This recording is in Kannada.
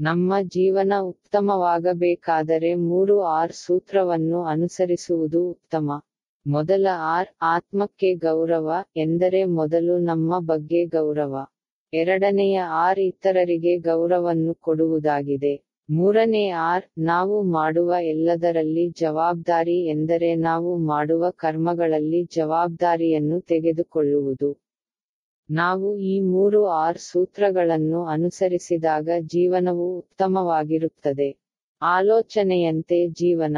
ನಮ್ಮ ಜೀವನ ಉತ್ತಮವಾಗಬೇಕಾದರೆ ಮೂರು ಆರ್ ಸೂತ್ರವನ್ನು ಅನುಸರಿಸುವುದು ಉತ್ತಮ. ಮೊದಲ ಆರ್, ಆತ್ಮಕ್ಕೆ ಗೌರವ ಎಂದರೆ ಮೊದಲು ನಮ್ಮ ಬಗ್ಗೆ ಗೌರವ. ಎರಡನೆಯ ಆರ್, ಇತರರಿಗೆ ಗೌರವವನ್ನು ಕೊಡುವುದಾಗಿದೆ. ಮೂರನೇ ಆರ್, ನಾವು ಮಾಡುವ ಎಲ್ಲದರಲ್ಲಿ ಜವಾಬ್ದಾರಿ ಎಂದರೆ ನಾವು ಮಾಡುವ ಕರ್ಮಗಳಲ್ಲಿ ಜವಾಬ್ದಾರಿಯನ್ನು ತೆಗೆದುಕೊಳ್ಳುವುದು. ನಾವು ಈ ಮೂರು ಆರ್ ಸೂತ್ರಗಳನ್ನು ಅನುಸರಿಸಿದಾಗ ಜೀವನವು ಉತ್ತಮವಾಗಿರುತ್ತದೆ. ಆಲೋಚನೆಯಂತೆ ಜೀವನ.